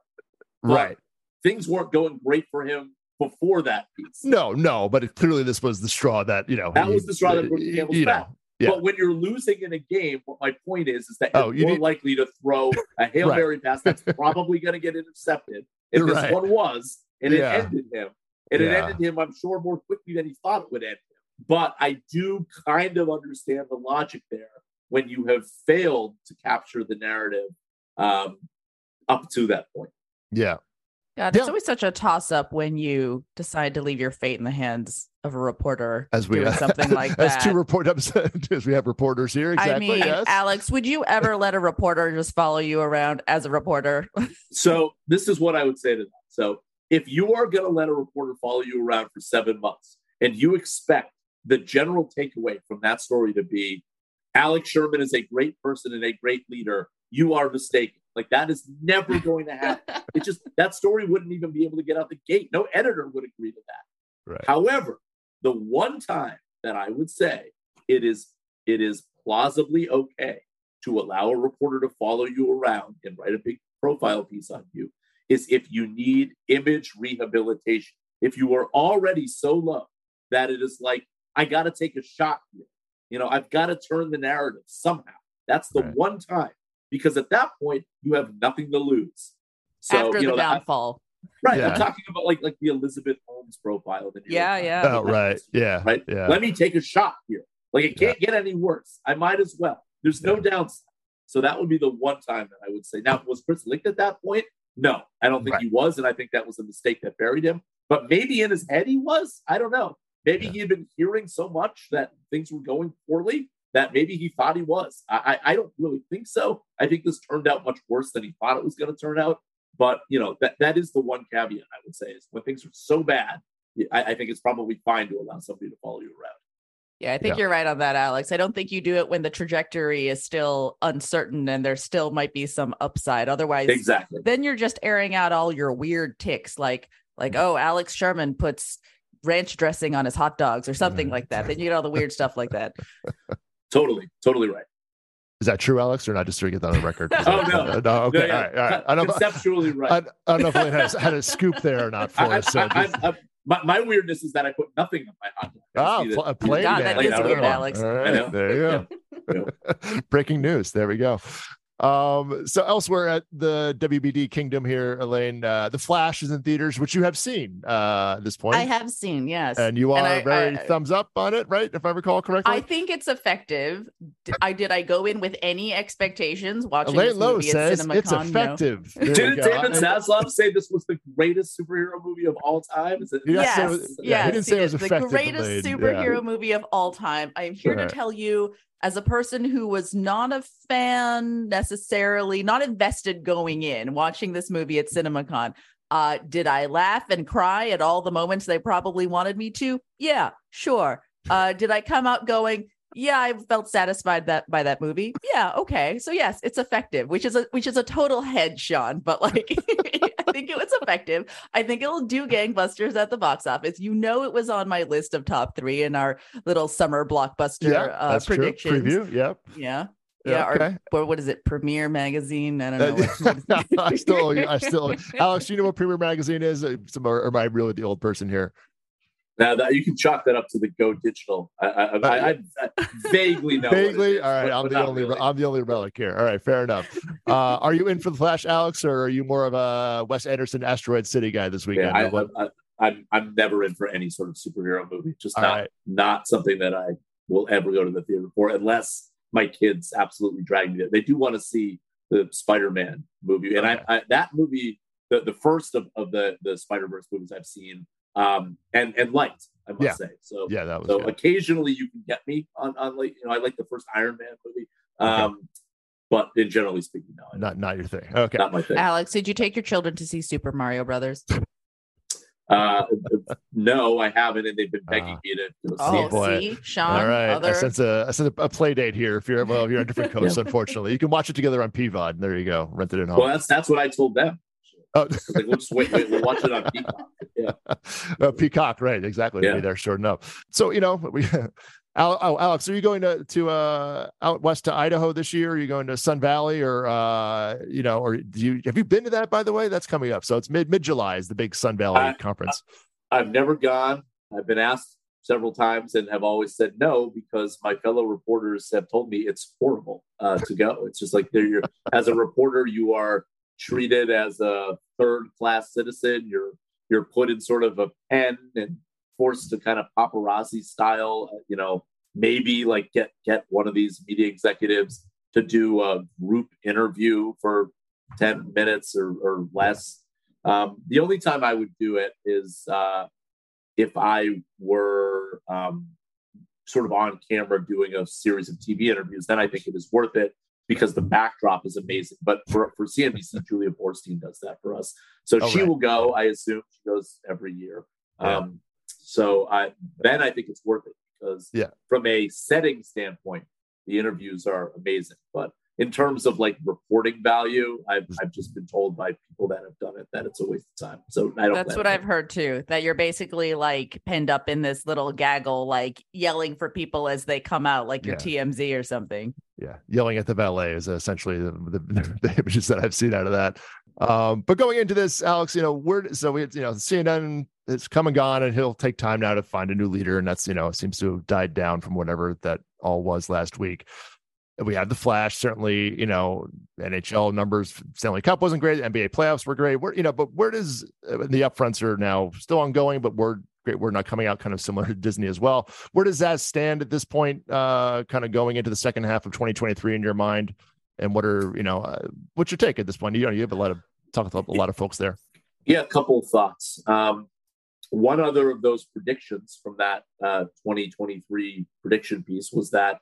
Right. Things weren't going great for him before that piece. No, no, but it, clearly this was the straw that you know That he- was the straw that broke the camel's you back. know. yeah. But when you're losing in a game, what my point is, is that you're Oh, you more need- likely to throw a hail Right. mary pass that's probably going to get intercepted. And this Right. one was, and it Yeah. ended him. And it ended him, I'm sure, more quickly than he thought it would end him. But I do kind of understand the logic there when you have failed to capture the narrative um, up to that point. Yeah. God, it's Yeah. always such a toss up when you decide to leave your fate in the hands of a reporter As we doing something like as that. two report as we have reporters here. Exactly. I mean, yes. Alex, would you ever let a reporter just follow you around as a reporter? So this is what I would say to that. So if you are going to let a reporter follow you around for seven months and you expect the general takeaway from that story to be Alex Sherman is a great person and a great leader, you are mistaken. Like that is never going to happen. It just that story wouldn't even be able to get out the gate. No editor would agree to that. Right. However, the one time that I would say it is it is plausibly okay to allow a reporter to follow you around and write a big profile piece on you is if you need image rehabilitation. If you are already so low that it is like, I got to take a shot here. You know, I've got to turn the narrative somehow. That's the Right. one time because at that point you have nothing to lose. So, After you know, the that- downfall. right. Yeah. I'm talking about like like the Elizabeth Holmes profile. of the New York Yeah, Times. yeah. Oh, right. Yeah. Right. Yeah. Let me take a shot here. Like it can't get any worse. I might as well. There's no downside. So that would be the one time that I would say. Now, was Chris Licht at that point? No, I don't think Right. he was, and I think that was a mistake that buried him. But maybe in his head he was. I don't know. Maybe Yeah. he had been hearing so much that things were going poorly that maybe he thought he was. I, I, I don't really think so. I think this turned out much worse than he thought it was going to turn out. But you know that that is the one caveat I would say is when things are so bad, I, I think it's probably fine to allow somebody to follow you around. Yeah, I think Yeah. you're right on that, Alex. I don't think you do it when the trajectory is still uncertain and there still might be some upside. Otherwise, Exactly. then you're just airing out all your weird ticks like like oh alex sherman puts ranch dressing on his hot dogs or something Mhm. like that then you get all the weird stuff like that Totally, totally right. Is that true, Alex, or not? Just to get that on the record. Oh, that- no. uh, no. Okay. No, yeah, All right. All right. con- I don't, conceptually right. I, I don't know if Elaine had, a- had a scoop there or not for I, us. So I, I, just- I, my, my weirdness is that I put nothing on my hot dog. I Ah, pl- a plain God, that is weird. Alex. All I know. there you go. Yeah. Breaking news. There we go. Um, so elsewhere at the WBD Kingdom here, Elaine, uh, The Flash is in theaters, which you have seen uh, at this point. i have seen yes and you are And I- very I- thumbs up on it, right? If I recall correctly. I think it's effective. I did. I go in with any expectations watching Elaine this Low movie at says it's CinemaCon? No. effective. Didn't. David I- Zaslav say this was the greatest superhero movie of all time? Is it? He didn't Yes, say it was- yeah, he didn't say it was the effective, greatest Elaine. Yeah. superhero movie of all time. I am here Right. to tell you, as a person who was not a fan necessarily, not invested going in, watching this movie at CinemaCon. Uh, did I laugh and cry at all the moments they probably wanted me to? Yeah, sure. Uh, did I come out going? Yeah, I felt satisfied that by that movie. Yeah, okay. So yes, it's effective, which is a which is a total head, Sean. But like, I think it was effective. I think it'll do gangbusters at the box office. You know, it was on my list of top three in our little summer blockbuster yeah, uh, that's predictions. true. Preview. Yep. Yeah. Yeah, Yeah. okay. Or, or what is it? Premiere Magazine? I don't know. What, what is I still, I still, Alex, you know what Premiere Magazine is? Uh, Or am I really the old person here? Now that you can chalk that up to the Go Digital. I, I, I, I, vaguely know. Vaguely, all right. I'm the only. Really. I'm the only relic here. All right, fair enough. uh, are you in for the Flash, Alex, or are you more of a Wes Anderson Asteroid City guy this weekend? Yeah, I, I'm I'm never in for any sort of superhero movie. Just not right. not something that I will ever go to the theater for, unless my kids absolutely drag me there. They do want to see the Spider-Man movie, and okay. I, I, that movie, the, the first of, of the the Spider Verse movies I've seen, um, and and liked, I must yeah. say. So yeah, that was so good. occasionally you can get me on on like you know I like the first Iron Man movie. Um, okay. But in generally speaking, no, not not your thing. Okay, not my thing. Alex, did you take your children to see Super Mario Brothers? Uh, no, I haven't, and they've been begging uh, me to. to oh, boy. see, Sean. All right, other... I sense a I sense a, play date here. If you're well, if you're on different coasts, yeah. unfortunately, you can watch it together on PVOD. There you go, rent it at home. Well, that's that's what I told them. Oh. like, we'll just wait, wait, we'll watch it on Peacock. Yeah, uh, Peacock, right? Exactly. Yeah. Be there, sure enough. So you know, we oh, Alex, are you going to to uh, out west to Idaho this year? Are you going to Sun Valley, or uh, you know, or do you have you been to that? By the way, that's coming up. So it's mid mid July is the big Sun Valley I, conference. I, I've never gone. I've been asked several times and have always said no because my fellow reporters have told me it's horrible uh, to go. It's just like they're as a reporter, you are treated as a third class citizen. You're you're put in sort of a pen and forced to kind of paparazzi style, uh, you know, maybe like get get one of these media executives to do a group interview for 10 minutes or, or less. Um, the only time I would do it is uh, if I were um, sort of on camera doing a series of TV interviews, then I think it is worth it because the backdrop is amazing. But for, for CNBC, Julia Boorstin does that for us. So oh, she right. will go, I assume she goes every year. Yeah. Um, so I then I think it's worth it because yeah. from a setting standpoint, the interviews are amazing. But in terms of like reporting value, I've I've just been told by people that have done it that it's a waste of time. So I don't. That's what I've heard too. That you're basically like pinned up in this little gaggle, like yelling for people as they come out, like your yeah. TMZ or something. Yeah, yelling at the valet is essentially the, the, the images that I've seen out of that. Um, but going into this, Alex, you know, we're so we, you know, CNN it's come and gone, and he'll take time now to find a new leader, and that's you know seems to have died down from whatever that all was last week. We had the Flash, certainly, you know, NHL numbers. Stanley Cup wasn't great. NBA playoffs were great. Where you know, but where does uh, the upfronts are now still ongoing, but we're great. We're not coming out kind of similar to Disney as well. Where does that stand at this point? Uh, kind of going into the second half of 2023 in your mind, and what are you know, uh, what's your take at this point? You know, you have a lot of talk with a lot of folks there. Yeah, a couple of thoughts. Um, one other of those predictions from that uh, 2023 prediction piece was that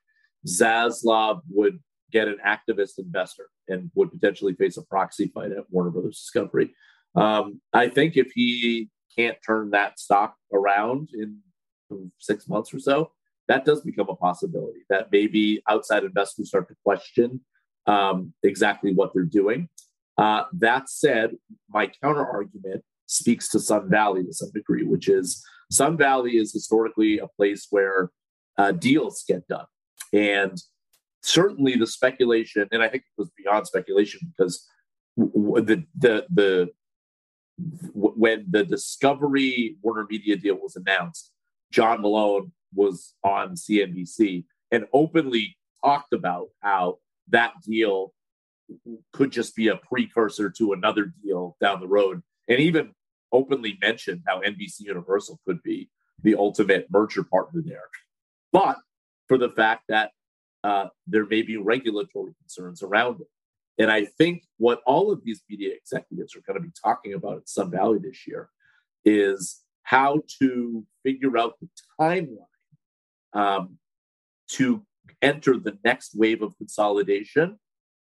Zaslav would get an activist investor and would potentially face a proxy fight at Warner Brothers Discovery. Um, I think if he can't turn that stock around in six months or so, that does become a possibility. That maybe outside investors start to question um, exactly what they're doing. Uh, that said, my counter argument speaks to Sun Valley to some degree, which is Sun Valley is historically a place where uh, deals get done. And certainly the speculation, and I think it was beyond speculation because the, the, the, when the Discovery Warner Media deal was announced, John Malone was on CNBC and openly talked about how that deal could just be a precursor to another deal down the road and even openly mentioned how NBC Universal could be the ultimate merger partner there. But for the fact that uh, there may be regulatory concerns around it. And I think what all of these media executives are going to be talking about at Sun Valley this year is how to figure out the timeline um, to enter the next wave of consolidation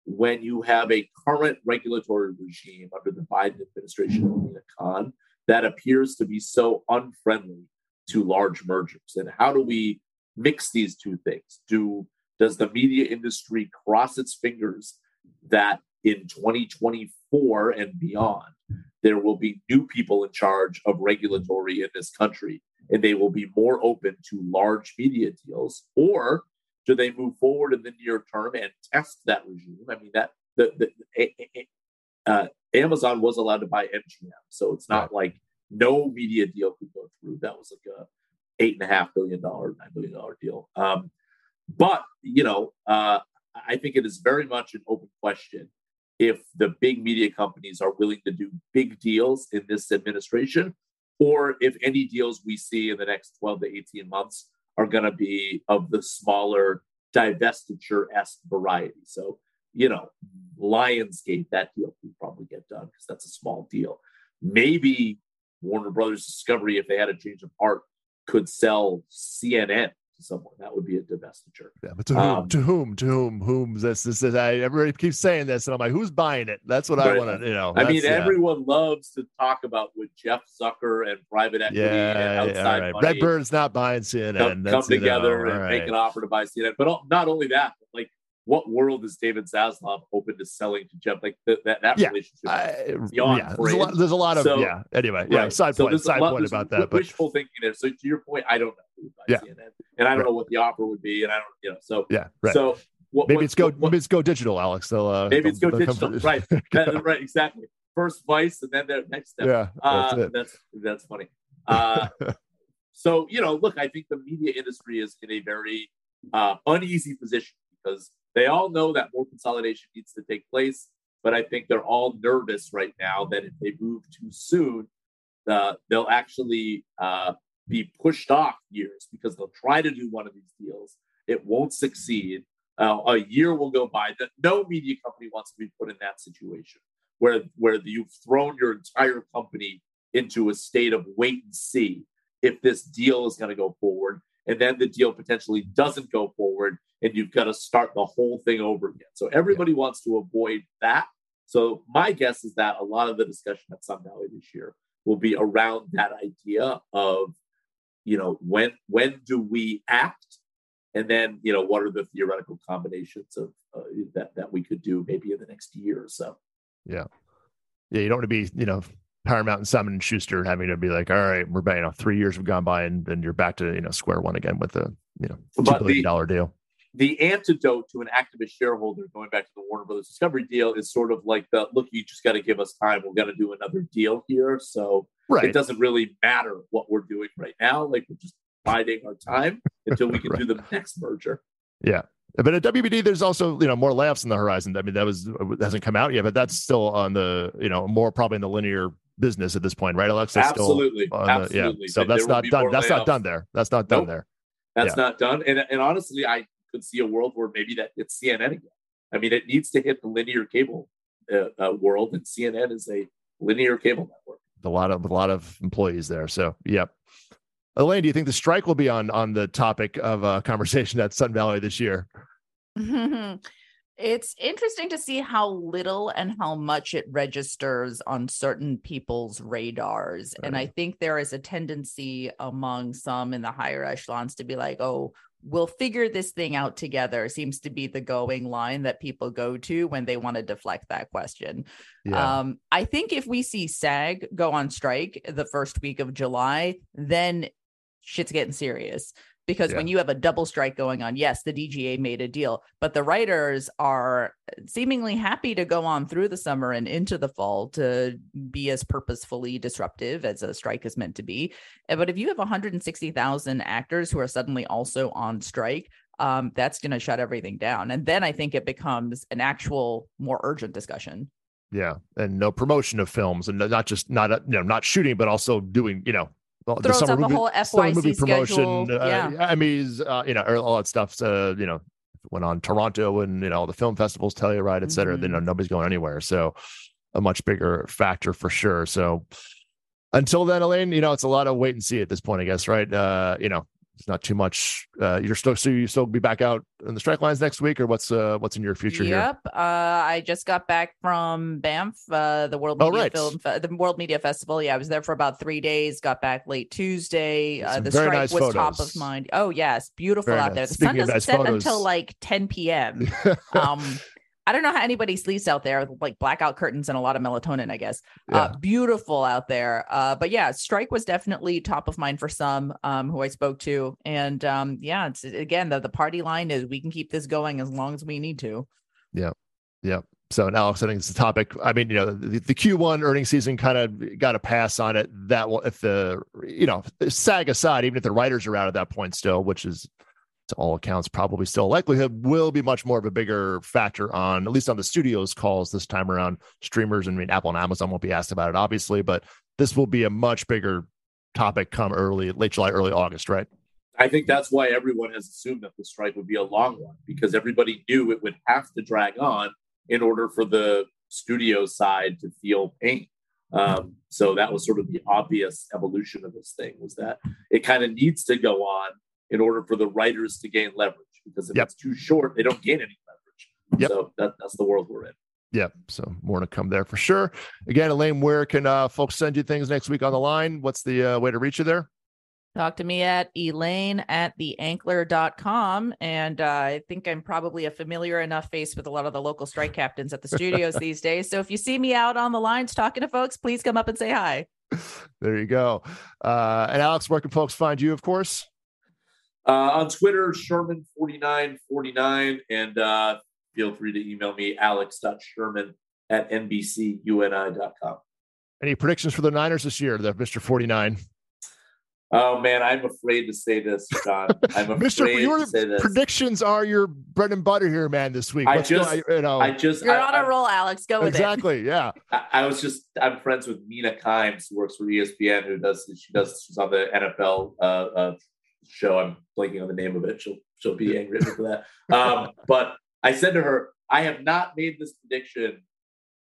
when you have a current regulatory regime under the Biden administration of Lina Khan that appears to be so unfriendly to large mergers? And how do we mix these two things? Do does the media industry cross its fingers that in 2024 and beyond there will be new people in charge of regulatory in this country and they will be more open to large media deals or do they move forward in the near term and test that regime? I mean, that the, the uh, Amazon was allowed to buy MGM, so it's not like no media deal could go through. That was like a eight and a half billion dollar, nine billion dollar deal. Um, but you know, uh, I think it is very much an open question if the big media companies are willing to do big deals in this administration, or if any deals we see in the next 12 to 18 months are going to be of the smaller divestiture esque variety. So, you know, Lionsgate, that deal could probably get done because that's a small deal. Maybe Warner Brothers Discovery, if they had a change of heart, could sell CNN to someone. That would be a divestiture. Yeah, but to whom? Um, to whom? To whom? Whom? This, this is. I everybody keeps saying this, and I'm like, who's buying it? That's what. I want to. You know. I mean, everyone loves to talk about with Jeff Zucker and private equity yeah, and outside yeah, right. Redbird's not buying CNN. Come, come together know, and right. make an offer to buy CNN. But not only that, like what world is David Zaslav open to selling to Jeff? Like the, that that yeah. relationship I, beyond yeah. There's a, lot, there's a lot of so, yeah. Anyway, yeah. Right. Side so point, side lot, point about that. Wishful thinking there. So to your point, I don't know. Yeah. CNN, and I don't right. know what the offer would be, and I don't, you know. So yeah. Right. So what, maybe what, it's go what, maybe it's go digital, Alex. They'll uh, maybe it's go digital. right. that, right. Exactly. First Vice, and then the next step. Yeah. That's uh, that's, that's funny. Uh, so you know, look, I think the media industry is in a very uh, uneasy position because they all know that more consolidation needs to take place, but I think they're all nervous right now that if they move too soon, uh, they'll actually uh, be pushed off years because they'll try to do one of these deals. It won't succeed. Uh, a year will go by. That no media company wants to be put in that situation where where you've thrown your entire company into a state of wait and see if this deal is going to go forward and then the deal potentially doesn't go forward and you've got to start the whole thing over again. So everybody yeah. wants to avoid that. So my guess is that a lot of the discussion at Sun Valley this year will be around that idea of, you know, when when do we act, and then you know what are the theoretical combinations of uh, that that we could do maybe in the next year or so. Yeah, yeah. You don't want to be, you know, Paramount and Simon and Schuster having to be like, all right, we're you know three years have gone by and then you're back to you know square one again with a you know two but billion dollar deal. The antidote to an activist shareholder going back to the Warner Brothers Discovery deal is sort of like the look, you just got to give us time. We're going to do another deal here, so right. it doesn't really matter what we're doing right now. Like we're just biding our time until we can right. do the next merger. Yeah, but at WBD, there's also you know more laughs in the horizon. I mean, that was hasn't come out yet, but that's still on the you know more probably in the linear business at this point, right, Alex? Absolutely, absolutely. The, yeah. So that's not done. That's layoffs. not done there. That's not done nope. there. That's yeah. not done. And and honestly, I could see a world where maybe that it's CNN again. I mean, it needs to hit the linear cable uh, uh, world, and CNN is a linear cable network. A lot of a lot of employees there. So, yep. Elaine, do you think the strike will be on on the topic of uh, conversation at Sun Valley this year? It's interesting to see how little and how much it registers on certain people's radars. Right. And I think there is a tendency among some in the higher echelons to be like, oh, we'll figure this thing out together seems to be the going line that people go to when they want to deflect that question. Yeah. Um, I think if we see SAG go on strike the first week of July, then shit's getting serious because yeah. when you have a double strike going on, yes, the DGA made a deal, but the writers are seemingly happy to go on through the summer and into the fall to be as purposefully disruptive as a strike is meant to be. Eh, but if you have 160,000 actors who are suddenly also on strike, um, that's going to shut everything down. And then I think it becomes an actual more urgent discussion. Yeah, and no promotion of films, and not just not you know not shooting, but also doing you know well, throws up movie, a whole FYC movie promotion, schedule. Uh. Emmys, uh, you know, all that stuff. So, you know, went on Toronto and you know all the film festivals, Telluride, et cetera. Mm-hmm. You know, nobody's going anywhere. So, a much bigger factor for sure. So, until then, Elaine, you know, it's a lot of wait and see at this point, I guess, right? Uh, you know, it's not too much. Uh, you're still so you still be back out in the strike lines next week, or what's uh what's in your future yep. here? Uh, I just got back from Banff, uh, the World oh, Media right. Film, Fe- the World Media Festival. Yeah, I was there for about three days. Got back late Tuesday. Uh, the strike nice was photos. top of mind. Oh yes, beautiful very out nice. there. The Speaking sun doesn't nice set photos. until like 10 p.m. um, I don't know how anybody sleeps out there, like blackout curtains and a lot of melatonin, I guess. Uh, yeah. Uh, beautiful out there. Uh, but yeah, strike was definitely top of mind for some um, who I spoke to. And um, yeah, it's again, the, the party line is we can keep this going as long as we need to. Yeah. Yeah. So now I think it's the topic. I mean, you know, the, the Q1 earnings season kind of got a pass on it. That will, if the, you know, SAG aside, even if the writers are out at that point still, which is to all accounts probably still likelihood, will be much more of a bigger factor on at least on the studios calls this time around. Streamers, and I mean, Apple and Amazon won't be asked about it, obviously, but this will be a much bigger topic come early, late July, early August, right? I think that's why everyone has assumed that the strike would be a long one because everybody knew it would have to drag on in order for the studio side to feel pain. Um, so that was sort of the obvious evolution of this thing was that it kind of needs to go on in order for the writers to gain leverage because if yep. it's too short, they don't gain any leverage. Yep. So that, that's the world we're in. Yep. So more to come there for sure. Again, Elaine, where can uh, folks send you things next week on the line? What's the uh, way to reach you there? Talk to me at elaine at theankler.com. And uh, I think I'm probably a familiar enough face with a lot of the local strike captains at the studios these days. So if you see me out on the lines talking to folks, please come up and say hi. There you go. Uh, and Alex, where can folks find you, of course? Uh, on Twitter, Sherman4949. And uh, feel free to email me, alex.sherman at nbcuni.com. Any predictions for the Niners this year, the Mr. 49? Oh man, I'm afraid to say this, John. I'm afraid Mr. Your to say this. predictions are your bread and butter here, man. This week, I just, you know, I just, you're I, on a roll, Alex. Go with exactly, it. Exactly. Yeah. I, I, was just, I'm friends with Mina Kimes, who works for ESPN, who does, she does, she's on the NFL uh, uh, show. I'm blanking on the name of it. She'll, she'll be angry at me for that. Um, but I said to her, I have not made this prediction.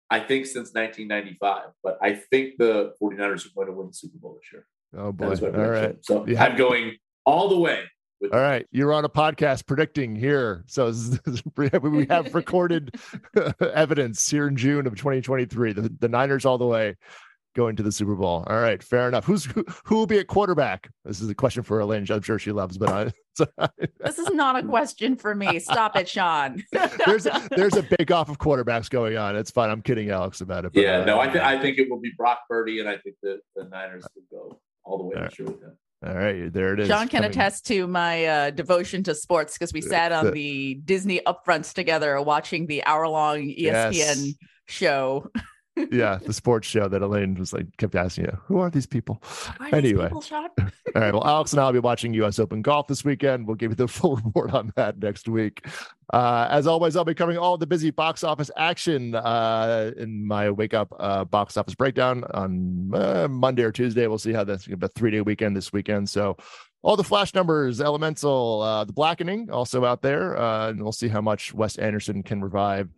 I think since 1995, but I think the 49ers are going to win the Super Bowl this year. Oh boy! All right. So yeah. I'm going all the way. all right, you're on a podcast predicting here. So we have recorded evidence here in June of 2023. The, the Niners all the way going to the Super Bowl. All right, fair enough. Who's who, who will be at quarterback? This is a question for Elaine. I'm sure she loves, but I, this is not a question for me. Stop it, Sean. there's a, there's a bake off of quarterbacks going on. It's fine. I'm kidding Alex about it. But, yeah, uh, no, I, th- I think it will be Brock Purdy, and I think that the Niners will go all the way all right. with him. All right, there it is. John can coming. attest to my uh, devotion to sports because we sat on the Disney upfronts together watching the hour long ESPN yes. show. Yeah, the sports show that Elaine was like kept asking you, who are these people? Are anyway, people, all right. Well, Alex and I will be watching U.S. Open golf this weekend. We'll give you the full report on that next week. Uh, as always, I'll be covering all the busy box office action uh, in my wake up uh, box office breakdown on uh, Monday or Tuesday. We'll see how that's a three day weekend this weekend. So all the flash numbers, Elemental, uh, the Blackening also out there, uh, and we'll see how much Wes Anderson can revive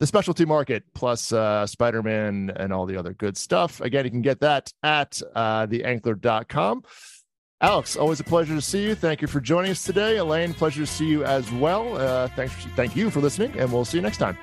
the specialty market plus uh, Spider-Man and all the other good stuff. Again, you can get that at uh, theankler.com. Alex, always a pleasure to see you. Thank you for joining us today. Elaine, pleasure to see you as well. Uh, thanks, thank you for listening, and we'll see you next time.